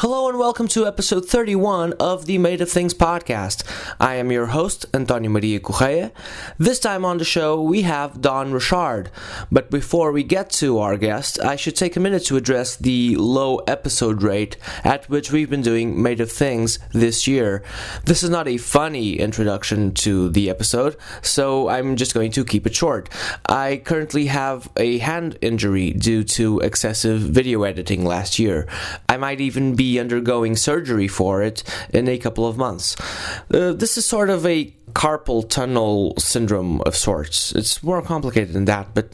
Hello and welcome to episode 31 of the Made of Things podcast. I am your host, Antonio Maria Correia. This time on the show, we have Dawn Richard. But before we get to our guest, I should take a minute to address the low episode rate at which we've been doing Made of Things this year. This is not a funny introduction to the episode, so I'm just going to keep it short. I currently have a hand injury due to excessive video editing last year. I might even be undergoing surgery for it in a couple of months. Uh, this is sort of a carpal tunnel syndrome of sorts. It's more complicated than that, but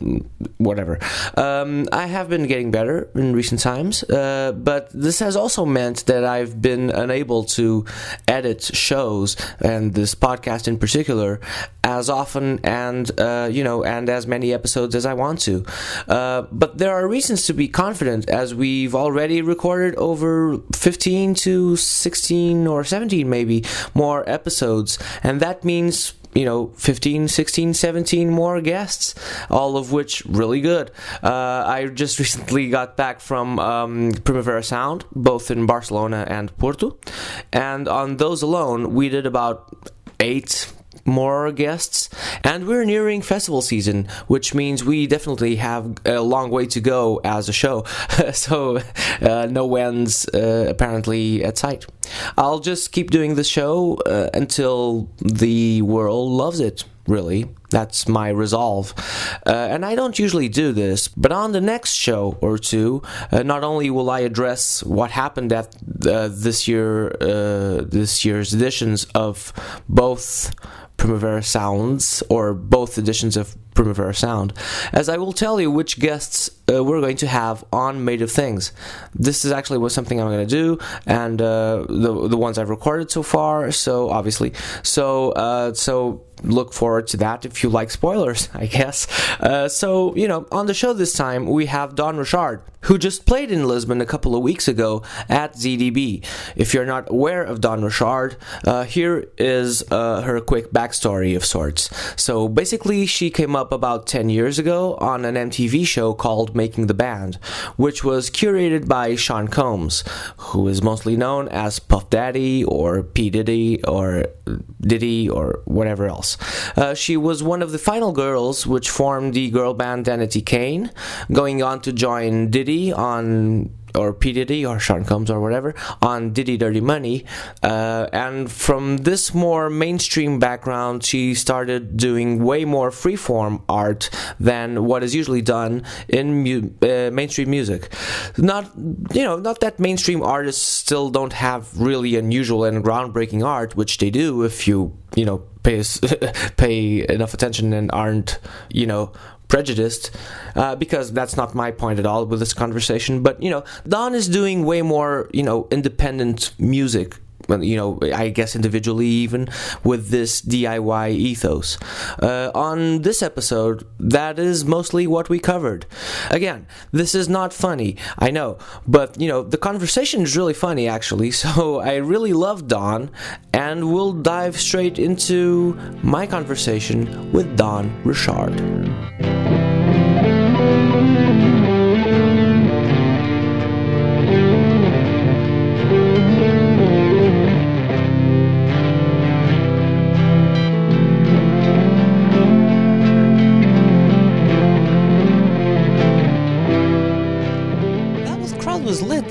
whatever. Um, I have been getting better in recent times, uh, but this has also meant that I've been unable to edit shows and this podcast in particular as often and uh, you know and as many episodes as I want to. Uh, but there are reasons to be confident as we've already recorded over 15 to 16 or 17 maybe more episodes, and that means you know 15 16 17 more guests all of which really good. Uh, i just recently got back from um, primavera sound both in barcelona and porto. And on those alone we did about eight more guests. And we're nearing festival season, which means we definitely have a long way to go as a show. so, uh, no ends uh, apparently at sight. I'll just keep doing the show uh, until the world loves it really. That's my resolve. Uh, and I don't usually do this, but on the next show or two, uh, not only will I address what happened at uh, this year, uh, this year's editions of both Primavera Sounds, or both editions of Primavera Sound, as I will tell you which guests uh, we're going to have on Made of Things. This is actually what something I'm going to do, and uh, the the ones I've recorded so far. So obviously, so uh, so look forward to that if you like spoilers, I guess. Uh, so, you know, on the show this time, we have Dawn Richard, who just played in Lisbon a couple of weeks ago at ZDB. If you're not aware of Dawn Richard, uh, here is uh, her quick backstory of sorts. So, basically, she came up about 10 years ago on an MTV show called Making the Band, which was curated by Sean Combs, who is mostly known as Puff Daddy or P. Diddy or Diddy or whatever else. Uh, she was one of the final girls which formed the girl band Danity Kane, going on to join Diddy on or P. Diddy or Sean Combs or whatever on Diddy Dirty Money, uh, and from this more mainstream background, she started doing way more freeform art than what is usually done in mu- uh, mainstream music. Not you know not that mainstream artists still don't have really unusual and groundbreaking art, which they do if you you know pay pay enough attention and aren't you know prejudiced uh, because that's not my point at all with this conversation. But you know Dawn is doing way more you know independent music you know, I guess individually even with this DIY ethos. Uh, on this episode, that is mostly what we covered. Again, this is not funny, I know, but you know, the conversation is really funny actually, so I really love Dawn, and we'll dive straight into my conversation with Dawn Richard.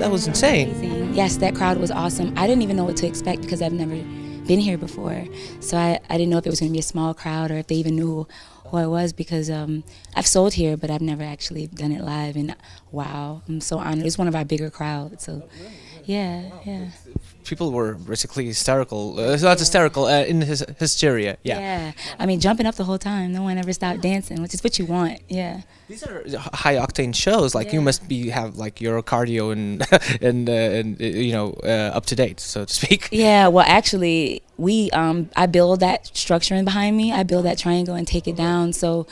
That was insane. Amazing. Yes, that crowd was awesome. I didn't even know what to expect because I've never been here before. So I, I didn't know if it was going to be a small crowd or if they even knew who I was because um, I've sold here, but I've never actually done it live. And wow, I'm so honored. It's one of our bigger crowds. So yeah, yeah people were basically hysterical. Uh, not hysterical, uh, in his hysteria. Yeah. Yeah. I mean, jumping up the whole time. No one ever stopped dancing, which is what you want. Yeah. These are high octane shows. Like you must be have like your cardio and and uh, and uh, you know uh, up to date, so to speak. Yeah. Well, actually, we um I build that structure in behind me. I build that triangle and take it down. So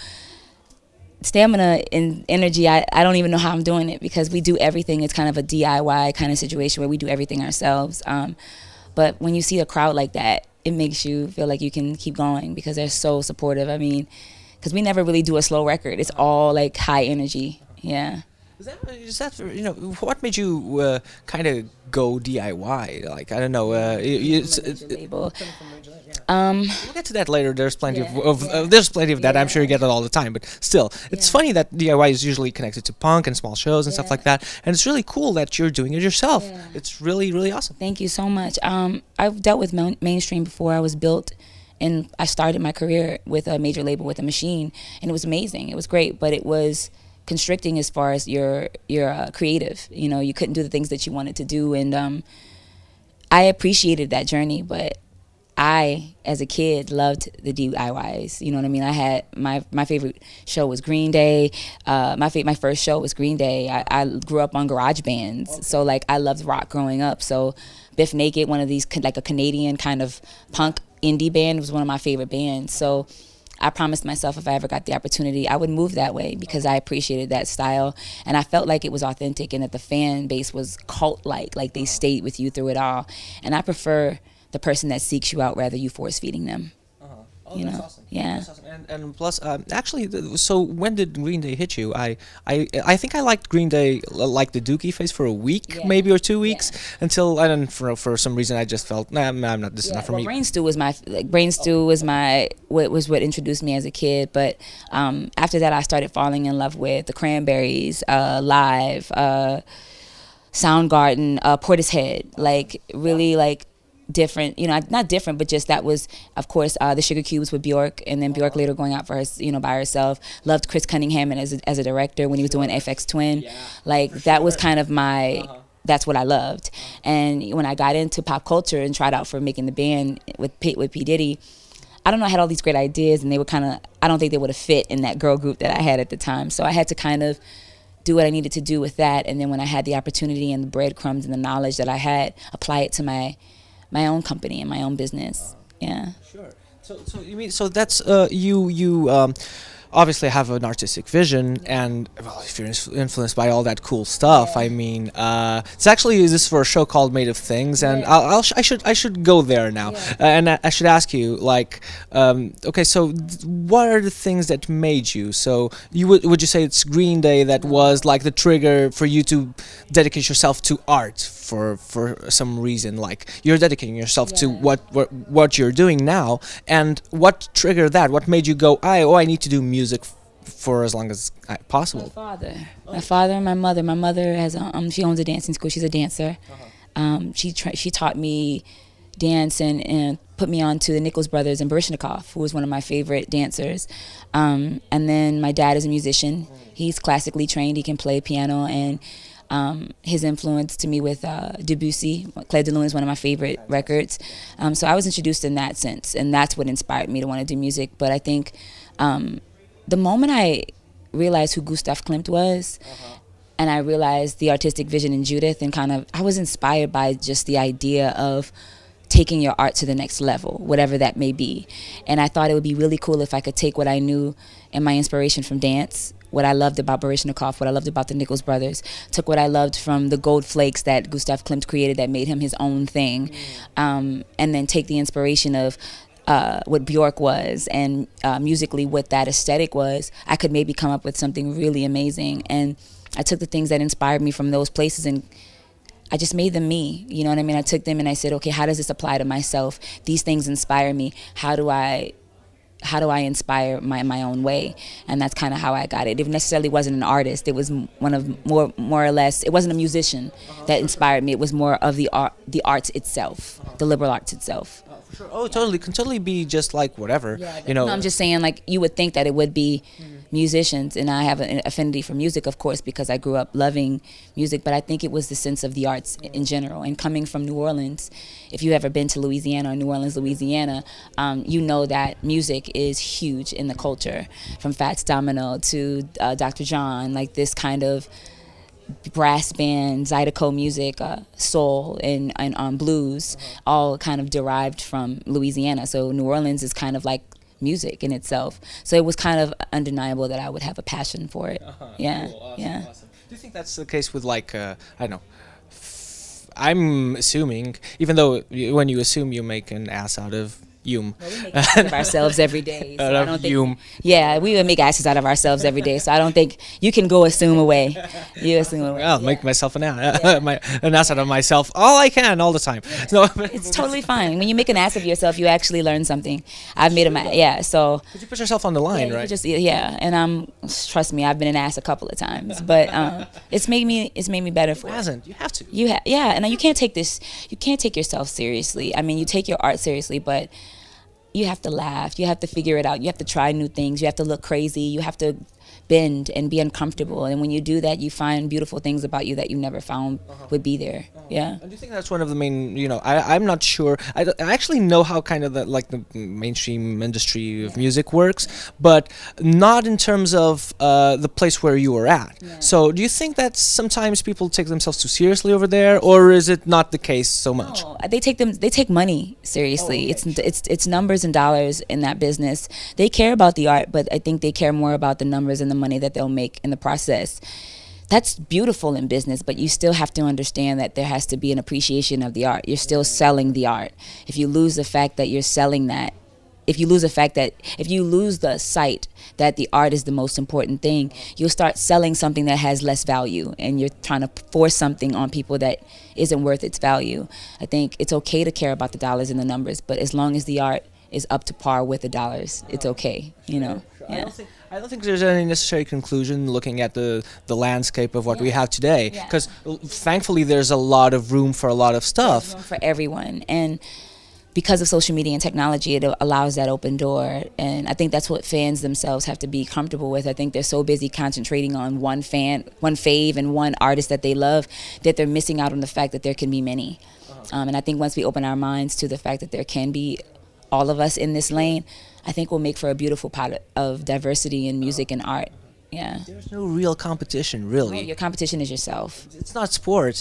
stamina and energy I, I don't even know how i'm doing it because we do everything. It's kind of a diy kind of situation where we do everything ourselves. Um, but when you see a crowd like that it makes you feel like you can keep going because they're so supportive. I mean because we never really do a slow record. It's all like high energy. Yeah Is that, is that you know what made you uh, kind of go DIY? Like I don't know. Uh, it's, it's, label. Um, we'll get to that later. There's plenty Yeah, of, of yeah. uh, there's plenty of that. I'm sure you get it all the time. But still, it's Yeah. funny that DIY is usually connected to punk and small shows and stuff like that. And it's really cool that you're doing it yourself. Yeah. It's really really awesome. Thank you so much. Um, I've dealt with main- mainstream before. I was built, and I started my career with a major label with a machine, and it was amazing. It was great, but it was constricting as far as your your uh, creative. You know, you couldn't do the things that you wanted to do, and um, I appreciated that journey, but. I, as a kid, loved the DIYs. You know what I mean? I had my my favorite show was Green Day. Uh, my my first show was Green Day. I, I grew up on garage bands, so like I loved rock growing up. So Bif Naked, one of these like a Canadian kind of punk indie band, was one of my favorite bands. So I promised myself if I ever got the opportunity, I would move that way because I appreciated that style and I felt like it was authentic and that the fan base was cult like, like they stayed with you through it all. And I prefer the person that seeks you out rather you force feeding them. Oh, You know, awesome. yeah. Awesome. And, and plus, um, actually, so when did Green Day hit you? I, I, I think I liked Green Day like the Dookie phase for a week, Yeah. maybe or two weeks, until I don't for for some reason I just felt nah, I'm not. This is Yeah, not for well, me. Brain Stew was my like, Brain Stew was my what was what introduced me as a kid. But um, after that, I started falling in love with the Cranberries, uh, Live, uh, Soundgarden, uh, Portishead. Like really like different. You know, not different, but just that was of course uh, the Sugar Cubes with Bjork, and then Bjork later going out for her, you know, by herself. Loved Chris Cunningham and as a, as a director when he was doing Aphex Twin. like that was kind of my that's what I loved. And when I got into pop culture and tried out for making the band with P, with P Diddy, I don't know, I had all these great ideas, and they were kind of I don't think they would have fit in that girl group that I had at the time. So I had to kind of do what I needed to do with that, and then when I had the opportunity and the breadcrumbs and the knowledge that I had, apply it to my my own company and my own business. Yeah. Sure. So, so you mean so that's uh, you you um, obviously have an artistic vision, and well, if you're influ- influenced by all that cool stuff, I mean, uh, it's actually is this is for a show called Made of Things, and Yeah. I'll, I'll sh- I should I should go there now, Yeah. uh, and I, I should ask you like, um, okay, so th- what are the things that made you? So you would would you say it's Green Day that was like the trigger for you to dedicate yourself to art for for some reason? Like you're dedicating yourself to what what what you're doing now, and what triggered that? What made you go, I oh I need to do music for as long as uh, My possible? father, my father and my mother. My mother has um, she owns a dancing school. She's a dancer. Um, she tra- she taught me dance and, and put me on to the Nicholas Brothers and Baryshnikov, who was one of my favorite dancers. Um, and then my dad is a musician. He's classically trained. He can play piano and. Um, his influence to me with uh, Debussy, Clair de Lune is one of my favorite records. Um, so I was introduced in that sense, and that's what inspired me to want to do music. But I think um, the moment I realized who Gustav Klimt was, and I realized the artistic vision in Judith, and kind of, I was inspired by just the idea of taking your art to the next level, whatever that may be. And I thought it would be really cool if I could take what I knew and my inspiration from dance, what I loved about Baryshnikov, what I loved about the Nicholas brothers, took what I loved from the gold flakes that Gustav Klimt created that made him his own thing, um, and then take the inspiration of uh, what Bjork was and uh, musically what that aesthetic was, I could maybe come up with something really amazing. And I took the things that inspired me from those places and I just made them me. You know what I mean? I took them and I said, okay, how does this apply to myself? These things inspire me. How do I how do I inspire my, my own way? And that's kind of how I got it. It necessarily wasn't an artist. It was one of more more or less. It wasn't a musician that inspired me. It was more of the art, the arts itself, the liberal arts itself. Oh, sure. Oh, totally. Can totally be just like whatever. you know. No, I'm just saying, like, you would think that it would be mm-hmm. Musicians, and I have an affinity for music, of course, because I grew up loving music, but I think it was the sense of the arts in general. And coming from New Orleans, if you've ever been to Louisiana or New Orleans, Louisiana, um, you know that music is huge in the culture, from Fats Domino to uh, Dr. John, like this kind of brass band, Zydeco music, uh, soul, and, and um, blues, all kind of derived from Louisiana. So New Orleans is kind of like music in itself. So it was kind of undeniable that I would have a passion for it. Yeah, yeah. Do you think that's the case with like uh, I don't know? I'm assuming, even though when you assume you make an ass out of Hume. of ourselves every day. So I don't think, Hume. yeah, we would make asses out of ourselves every day. So I don't think you can go assume away. You assume away. I'll yeah. make myself an ass, my, an ass out of myself all I can all the time. No, but It's totally fine. When you make an ass of yourself, you actually learn something. I've made a ma- yeah. So Could you put yourself on the line, yeah, right? just yeah, and um, trust me, I've been an ass a couple of times, but um, it's made me it's made me better for it. hasn't? You have to. You ha- yeah, and you can't take this. You can't take yourself seriously. I mean, you take your art seriously, but you have to laugh. You have to figure it out. You have to try new things. You have to look crazy. You have to bend and be uncomfortable. And when you do that, you find beautiful things about you that you never found uh-huh. would be there. Uh-huh. Yeah. And do you think that's one of the main? You know, I I'm not sure. I, I actually know how kind of the like the mainstream industry of music works, but not in terms of uh, the place where you are at. So, do you think that sometimes people take themselves too seriously over there, or is it not the case so much? No, they take them. They take money seriously. Oh, it's it's it's numbers and dollars in that business. They care about the art, but I think they care more about the numbers and the money that they'll make in the process. That's beautiful in business, but you still have to understand that there has to be an appreciation of the art. You're still selling the art. If you lose the fact that you're selling that, if you lose the fact that if you lose the sight that the art is the most important thing, you'll start selling something that has less value and you're trying to force something on people that isn't worth its value. I think it's okay to care about the dollars and the numbers, but as long as the art is up to par with the dollars, it's okay, you know. I Yeah. don't think I don't think there's any necessary conclusion looking at the the landscape of what we have today, Yeah. because thankfully there's a lot of room for a lot of stuff. for everyone. And because of social media and technology it allows that open door. And i think that's what fans themselves have to be comfortable with. I think they're so busy concentrating on one fan one fave and one artist that they love that they're missing out on the fact that there can be many. Um, and i think once we open our minds to the fact that there can be all of us in this lane i think we'll make for a beautiful pot of diversity in music and art yeah There's no real competition, really. your competition is yourself It's not sports.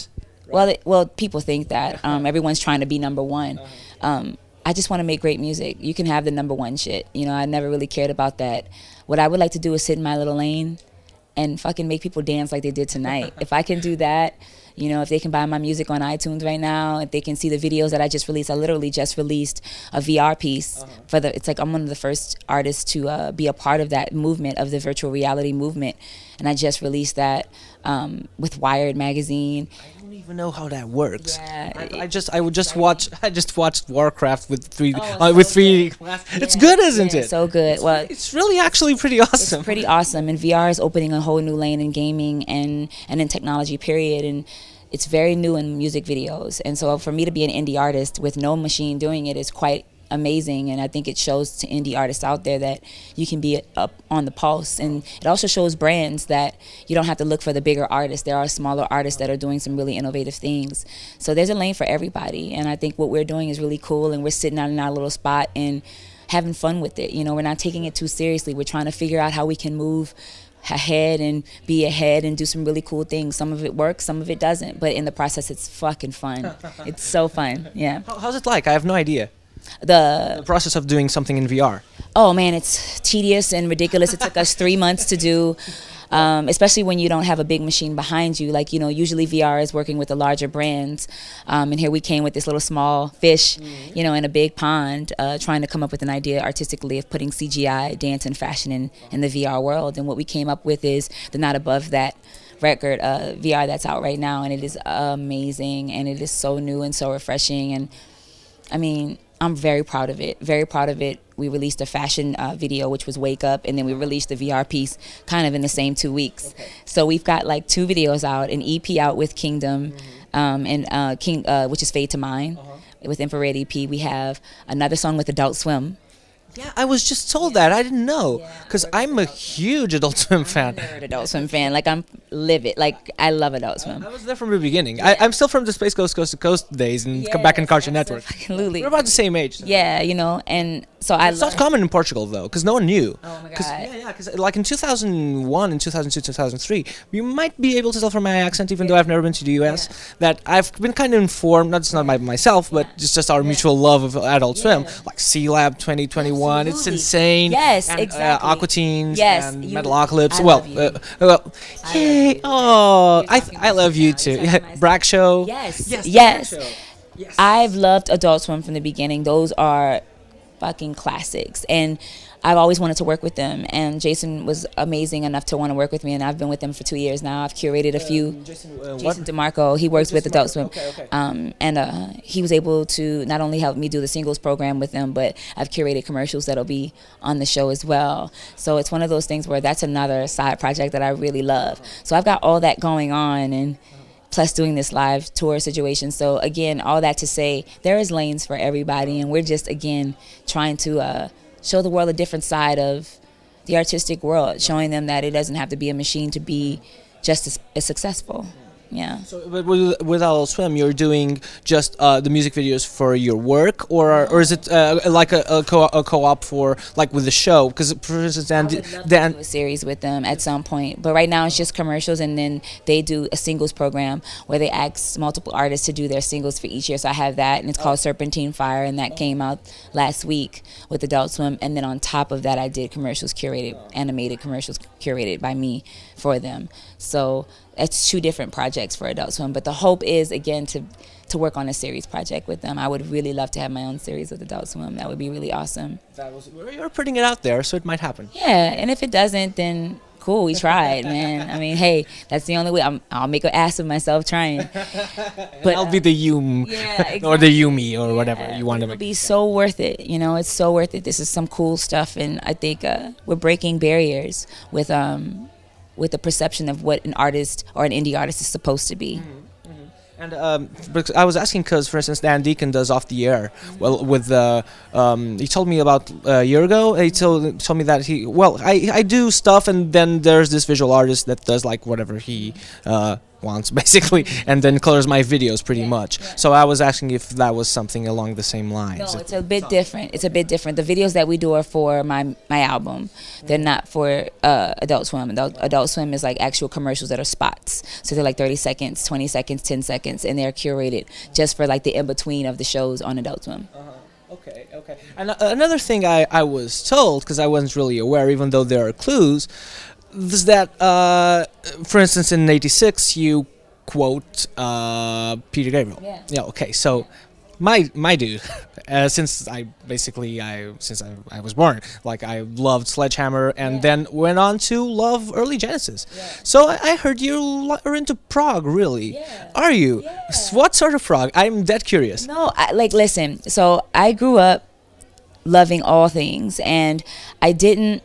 well, it, well, people think that um, everyone's trying to be number one. Um, I just want to make great music. You can have the number one shit. You know, I never really cared about that. What I would like to do is sit in my little lane and fucking make people dance like they did tonight. if I can do that, you know, if they can buy my music on iTunes right now, if they can see the videos that I just released, I literally just released a VR piece for the. It's like I'm one of the first artists to uh, be a part of that movement of the virtual reality movement, and I just released that um, with Wired magazine. I don't even know how that works. Yeah, I, I just I would just watch I just watched Warcraft with three Oh, it's uh, with so three. good. glass- It's good, isn't yeah, it? So good. Well, it's really actually pretty awesome. it's pretty awesome and VR is opening a whole new lane in gaming and and in technology period and it's very new in music videos and so for me to be an indie artist with no machine doing it is quite amazing and I think it shows to indie artists out there that you can be up on the pulse. And it also shows brands that you don't have to look for the bigger artists. There are smaller artists that are doing some really innovative things. So there's a lane for everybody and I think what we're doing is really cool and we're sitting out in our little spot and having fun with it. You know we're not taking it too seriously. We're trying to figure out how we can move ahead and be ahead and do some really cool things. Some of it works some of it doesn't but in the process it's fucking fun. It's so fun yeah. How's it like? I have no idea. The The process of doing something in VR. oh man, it's tedious and ridiculous. It took us three months to do, um, especially when you don't have a big machine behind you. Like, you know, usually VR is working with the larger brands. Um, and here we came with this little small fish, you know, in a big pond, uh, trying to come up with an idea artistically of putting CGI, dance, and fashion in, in the VR world. And what we came up with is the Not Above That record uh, VR that's out right now. And it is amazing. And it is so new and so refreshing. And I mean, I'm very proud of it. Very proud of it. We released a fashion uh, video, which was Wake Up, and then we released the VR piece kind of in the same two weeks. So we've got like two videos out, an EP out with Kingdom, um, and uh, King, uh, which is Fade to Mine. With Infrared EP, we have another song with Adult Swim. Yeah, I was just told that. I didn't know Yeah. because I'm a huge Adult Swim fan. Nerd Adult Swim fan. Like I'm livid. Like I love Adult Swim. I was there from the beginning. I, I'm still from the Space Ghost Coast to Coast days and come back in Cartoon Network. Absolutely. We're about the same age. Yeah, you know, and so I It's not common in Portugal though, because no one knew. Oh my 'Cause- God. Yeah, yeah, because like in 2001 and 2002, 2003, you might be able to tell from my accent, even though I've never been to the US, that I've been kind of informed. Not just not by myself, but just just our mutual love of Adult Swim, like Sealab 2021. It's insane. Yes, and, exactly. Uh, Aqua Teens Yes, and you- Metalocalypse. I well, love you. uh, well, I yay! love you. Oh, You're I I love you now. too. You're talking to myself. Brak Show. Yes. Yes. the Yes. Yes. I've loved Adult Swim from the beginning. Those are fucking classics. And I've always wanted to work with them. And Jason was amazing enough to want to work with me. And I've been with them for two years now. I've curated a few. Um, Jason, uh, Jason DeMarco, he works with Adult Swim. okay, okay. Um, and uh, he was able to not only help me do the singles program with them, but I've curated commercials that'll be on the show as well. So it's one of those things where that's another side project that I really love. So I've got all that going on and plus doing this live tour situation. So again, all that to say there is lanes for everybody and we're just again trying to uh, show the world a different side of the artistic world, showing them that it doesn't have to be a machine to be just as, as successful. Yeah. So, but with, with Adult Swim, you're doing just uh, the music videos for your work, or or is it uh, like a, a, co- a co-op for like with the show? Because for instance, Dan, I would love to Dan a series with them at some point, but right now it's just commercials, and then they do a singles program where they ask multiple artists to do their singles for each year. So I have that, and it's called Serpentine Fire, and that came out last week with Adult Swim. And then on top of that, I did commercials curated, animated commercials curated by me for them. So it's two different projects for Adult Swim, but the hope is again to to work on a series project with them. I would really love to have my own series with Adult Swim. That would be really awesome. that was, you're putting it out there, so it might happen. Yeah, and if it doesn't, then cool, we tried, man. I mean, hey, that's the only way. I'm, I'll make an ass of myself trying. But I'll be the Yum Yeah, or the Yumi or whatever you want to it'll be so worth it. You know, it's so worth it. This is some cool stuff, and I think uh, we're breaking barriers with um with the perception of what an artist or an indie artist is supposed to be. And um, I was asking because, for instance, Dan Deacon does off the air. Well, with uh, um, he told me about uh, a year ago. He told told me that he well, I I do stuff, and then there's this visual artist that does like whatever he uh, wants, basically, and then colors my videos pretty much. So I was asking if that was something along the same lines. No, it's a bit different. It's a bit different. The videos that we do are for my my album. They're not for uh, Adult Swim. Adult, Adult Swim is like actual commercials that are spots. So they're like 30 seconds, 20 seconds, 10 seconds, and they're curated just for like the in between of the shows on Adult Swim. Uh -huh. Okay, okay. And uh, another thing I, I was told, because I wasn't really aware, even though there are clues, is that, uh, for instance, in 86, you quote uh, Peter Gabriel. Yeah. Yeah, okay. So, my my dude, uh, since I basically I since I, I was born, like I loved Sledgehammer, and Yeah. then went on to love early Genesis. Yeah. So I, I heard you are into prog, really. Yeah. Are you? S- What sort of prog? I'm dead curious. No, I, like listen. So I grew up loving all things, and I didn't.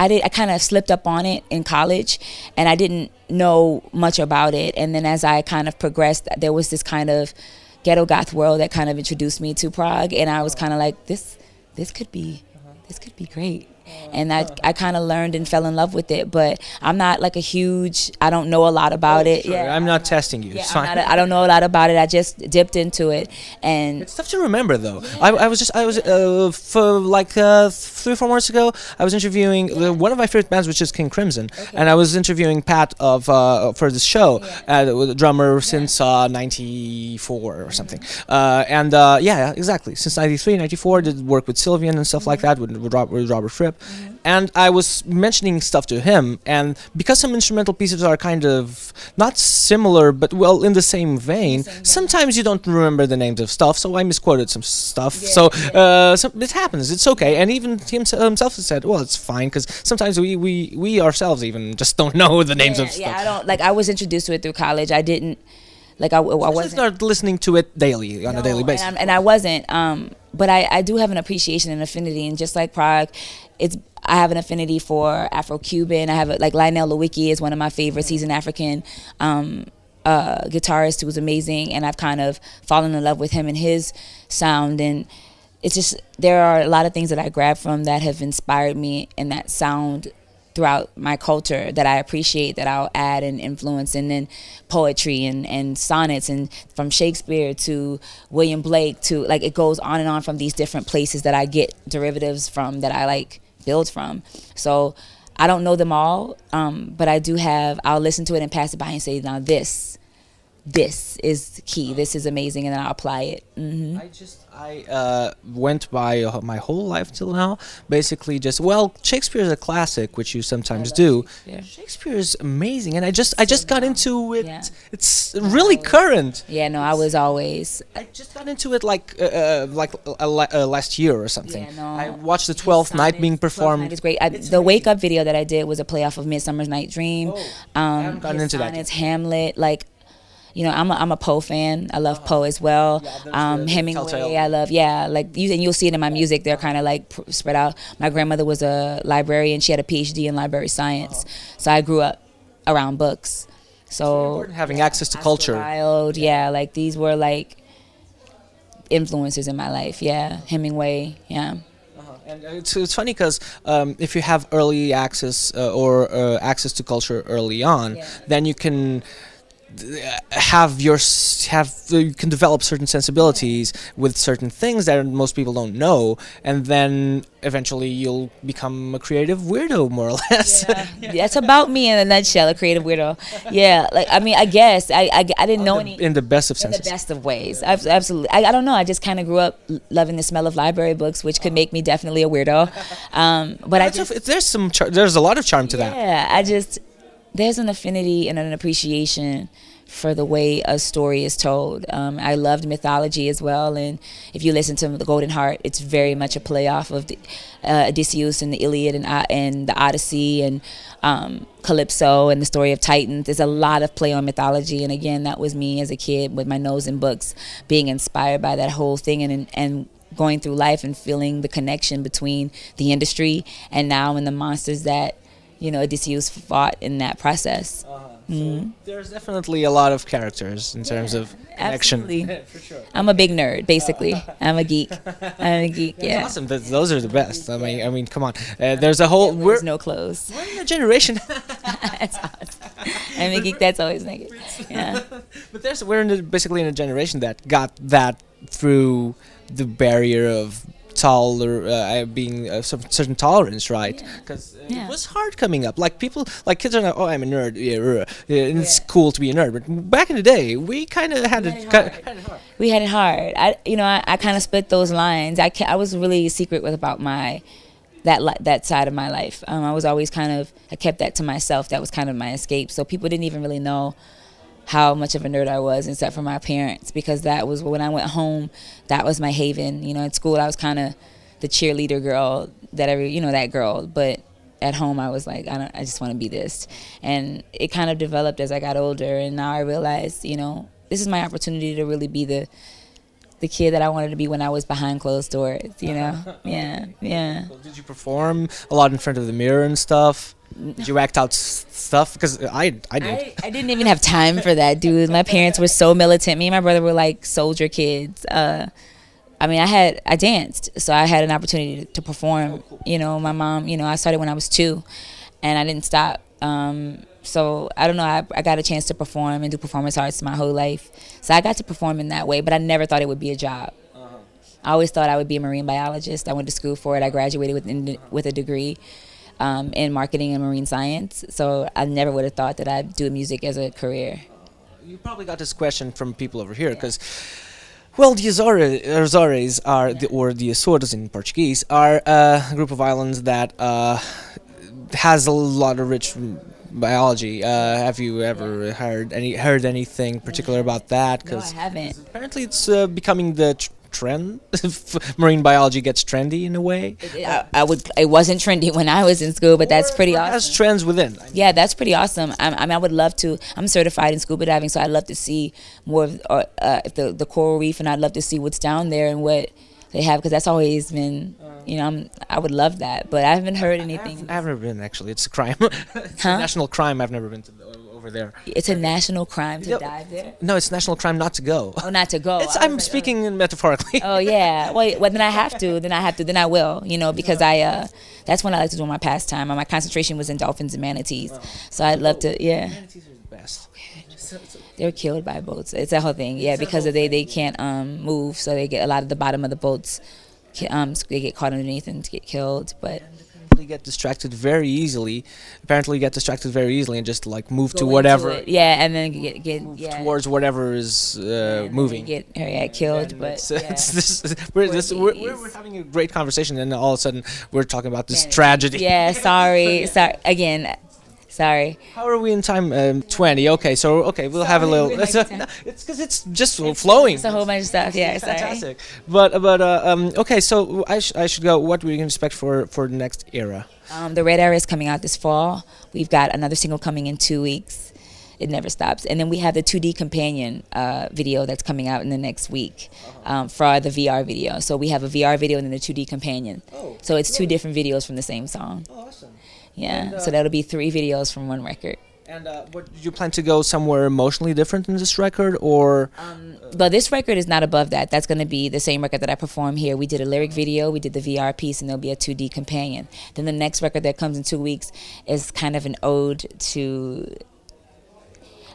I did. I kind of slipped up on it in college, and I didn't know much about it. And then as I kind of progressed, there was this kind of ghetto goth world that kind of introduced me to prog, and I was kind of like, this, this could be, this could be great. And I, I kind of learned and fell in love with it, but I'm not like a huge. I don't know a lot about it. Sure, Yeah, I'm not testing you. yeah, I'm not a, I don't know a lot about it. I just dipped into it, and It's tough to remember though. I, I was just I was uh, for like uh, three or four months ago. I was interviewing uh, one of my favorite bands, which is King Crimson, and I was interviewing Pat of uh, for this show, uh, with a drummer since uh, '94 or something. Uh, and uh, yeah, exactly. Since '93, '94, did work with Sylvian and stuff like that with, with Robert Fripp, and I was mentioning stuff to him, and because some instrumental pieces are kind of not similar, but well in the same vein, sometimes you don't remember the names of stuff. So I misquoted some stuff. so uh, so it happens. It's okay. And even he himself himself said, "Well, it's fine," because sometimes we, we we ourselves even just don't know the names yeah, of stuff. yeah, I don't like. I was introduced to it through college. I didn't like. I, I wasn't start listening to it daily on a daily basis. And, and I wasn't. Um, but I, I do have an appreciation and affinity, and just like prog, it's I have an affinity for Afro-Cuban. I have a, like Lionel Loueke is one of my favorites. He's an African um, uh, guitarist who was amazing, and I've kind of fallen in love with him and his sound. And it's just there are a lot of things that I grab from that have inspired me in that sound throughout my culture that I appreciate that I'll add and influence and then poetry and, and sonnets and from Shakespeare to William Blake to like it goes on and on from these different places that I get derivatives from that I like build from. So I don't know them all, um, but I do have I'll listen to it and pass it by and say, now this this is key. This is amazing, and then I'll apply it. hmm I just I uh, went by uh, my whole life till now. Basically, just well, Shakespeare is a classic, which you sometimes do. Shakespeare. Shakespeare is amazing, and I just I just got into it. Yeah. It's really current. Yeah, no, I was always. I just got into it like uh, uh, like uh, uh, last year or something. Yeah, no. I watched the Twelfth Night being performed. It's great. I, the wake up video that I did was a play off of Midsummer's Night Dream. Oh, I um, haven't gotten his into that It's Hamlet, like. You know, I'm a, I'm a Poe fan. I love Poe as well. Yeah, um, Hemingway, I love. Yeah, like you and you'll see it in my music. They're kind of like spread out. My grandmother was a librarian. She had a PhD in library science. So I grew up around books. So having access to culture. Wilde, yeah, like these were like influences in my life. Yeah, Hemingway, yeah. And uh, it's, it's funny because um, if you have early access uh, or uh, access to culture early on, Yeah. then you can have your have you can develop certain sensibilities with certain things that most people don't know, and then eventually you'll become a creative weirdo more or less. Yeah. That's about me in a nutshell, a creative weirdo. Yeah, like I mean, I guess I I, I didn't know any in the best of senses in the best of ways. Abs- Absolutely, I, I don't know. I just kind of grew up loving the smell of library books, which could make me definitely a weirdo. Um, but I It's a- there's some there's a lot of charm to that. yeah, I just there's an affinity and an appreciation for the way a story is told. Um, I loved mythology as well, and if you listen to the Golden Heart, it's very much a play off of the, uh, Odysseus and the Iliad and uh, and the Odyssey and um, Calypso and the story of Titans. There's a lot of play on mythology, and again, that was me as a kid with my nose in books, being inspired by that whole thing, and and going through life and feeling the connection between the industry and now and the monsters that you know Odysseus fought in that process. Mm-hmm. There's definitely a lot of characters in terms of connection. Absolutely. I'm a big nerd, basically. I'm a geek. I'm a geek. That's Yeah. awesome. Th- those are the best. I mean, I mean, come on. Uh, there's a whole There's no clothes. we're in a generation, that's awesome. I'm a geek. That's always naked. Yeah. but there's we're in a, basically in a generation that got that through the barrier of toler uh, being a cer- certain tolerance, right? Because uh, Yeah. it was hard coming up. Like people, like kids are like, oh, I'm a nerd. Yeah, uh, yeah, and it's cool to be a nerd. But back in the day, we kind of had it. had it hard. we had it hard. I, you know, I, I kind of split those lines. I, I was really secret with about my that li- that side of my life. Um, I was always kind of I kept that to myself. That was kind of my escape. So people didn't even really know how much of a nerd I was, except for my parents, because that was when I went home. That was my haven. You know, at school I was kind of the cheerleader girl that every you know that girl, but at home I was like I don't I just want to be this, and it kind of developed as I got older, and now I realized you know this is my opportunity to really be the the kid that I wanted to be when I was behind closed doors. You know, yeah, yeah. Did you perform a lot in front of the mirror and stuff? You act out stuff? Because I, I did. I, I didn't even have time for that, dude. My parents were so militant. Me and my brother were like soldier kids. Uh, I mean, I had I danced, so I had an opportunity to, to perform. You know, my mom. You know, I started when I was two, and I didn't stop. Um, so I don't know. I, I got a chance to perform and do performance arts my whole life. So I got to perform in that way, but I never thought it would be a job. I always thought I would be a marine biologist. I went to school for it. I graduated with in, with a degree um, in marketing and marine science. So I never would have thought that I'd do music as a career. You probably got this question from people over here because, well, the Azores, Azores are, the, or the Açores in Portuguese, are a group of islands that uh, has a lot of rich biology. Uh, have you ever heard any heard anything particular about that? No, I haven't. apparently it's uh, becoming the trend. Marine biology gets trendy in a way. I, I would. It wasn't trendy when I was in school, but that's pretty awesome. trends within. Yeah, that's pretty awesome. I, I mean, I would love to. I'm certified in scuba diving, so I'd love to see more of uh, uh, the the coral reef, and I'd love to see what's down there and what they have because that's always been. You know, I'm, I would love that, but I haven't heard anything. I've never been actually. It's a crime. it's Huh? a national crime. I've never been to the, over there. It's a national crime to dive there. No, it's national crime not to go. Oh, not to go. It's, I'm like, oh. speaking metaphorically. Oh yeah. Well, well, then I have to. Then I have to. Then I will. You know, because I. Uh, that's when I like to do my pastime. My concentration was in dolphins and manatees. So I'd love to. Yeah, Manatees are the best. they're killed by boats. It's a whole thing. Yeah, because of they they can't um move, so they get a lot of the bottom of the boats. Um, they get caught underneath and get killed. But apparently get distracted very easily. Apparently, get distracted very easily and just like move Go to whatever it. Yeah, and then get get yeah. towards whatever is uh, then moving. Get her yeah, killed, And but it's, yeah. it's this, we're, this, we're, having a great conversation, and all of a sudden we're talking about this Yeah. tragedy. yeah, sorry, sorry again. Sorry. How are we in time? Um, Twenty. Okay, so okay, we'll have a little. It's, like it's because it's just flowing. It's a whole bunch of stuff. Yeah, sorry. Fantastic. But but uh, um, okay, so I, sh- I should go. What we can expect for for the next era? Um, the Red Era is coming out this fall. We've got another single coming in two weeks. It never stops. And then we have the 2D companion uh, video that's coming out in the next week um, for the VR video. So we have a VR video and then the 2D companion. Oh, So it's two different videos from the same song. Oh, awesome. Yeah. And, uh, so that'll be three videos from one record. And uh, what do you plan to go somewhere emotionally different in this record, or Um, But this record is not above that. That's going to be the same record that I perform here. We did a lyric video, we did the VR piece, and there'll be a 2D companion. Then the next record that comes in two weeks is kind of an ode to.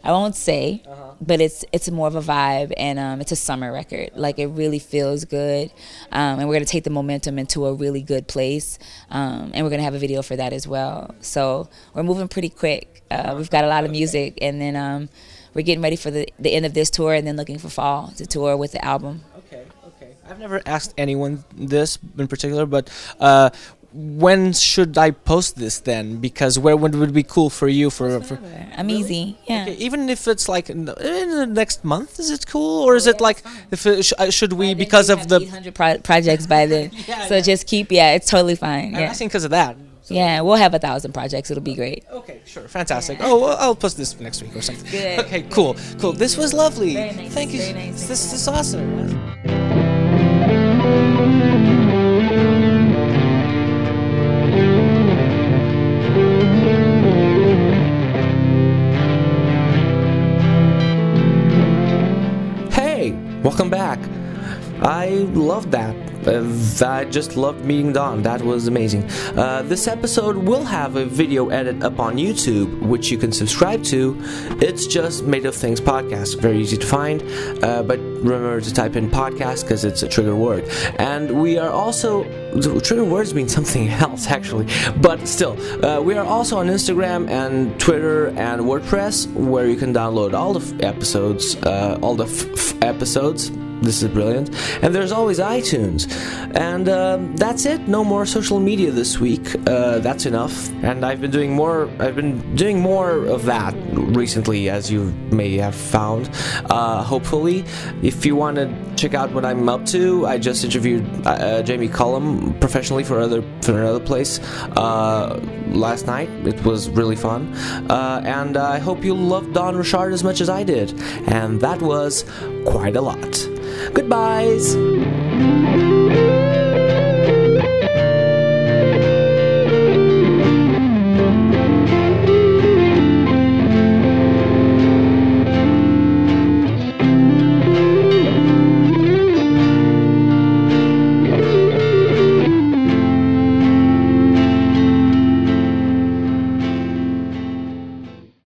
I won't say, but it's it's more of a vibe, and um, it's a summer record. Like it really feels good, um, and we're gonna take the momentum into a really good place, um, and we're gonna have a video for that as well. So we're moving pretty quick. Uh, we've got a lot of music, and then um, we're getting ready for the the end of this tour, and then looking for fall to tour with the album. Okay, okay. I've never asked anyone this in particular, but uh, when should I post this then? Because where would it be cool for you for? for I'm easy, yeah. Okay, even if it's like in the, next month, is it cool, or is it like if it, sh- uh, should we because of the? 800 pro- projects by then, Yeah, so yeah. just keep yeah, it's totally fine. I'm Yeah, asking because of that. yeah, we'll have a thousand projects. It'll be great. Okay, sure, fantastic. Oh, well, I'll post this next week or something. Good. Okay, cool, cool. This was lovely. Very nice, Thank you. nice. This, this is awesome. I loved that. Uh, I just loved meeting Dawn. That was amazing. Uh, this episode will have a video edit up on YouTube, which you can subscribe to. It's just Made of Things podcast. Very easy to find. Uh, but remember to type in podcast because it's a trigger word. And we are also. Trigger words mean something else, actually. But still, uh, we are also on Instagram and Twitter and WordPress, where you can download all the f- episodes, uh, all the f- f- episodes. This is brilliant. And there's always iTunes. And um, that's it. No more social media this week. Uh, that's enough. And I've been doing more. I've been doing more of that recently, as you may have found. Uh, hopefully, if you want to check out what I'm up to, I just interviewed uh, uh, Jamie Cullum professionally for other for another place uh, last night. It was really fun. Uh, and I hope you loved Dawn Richard as much as I did. And that was quite a lot. Goodbyes.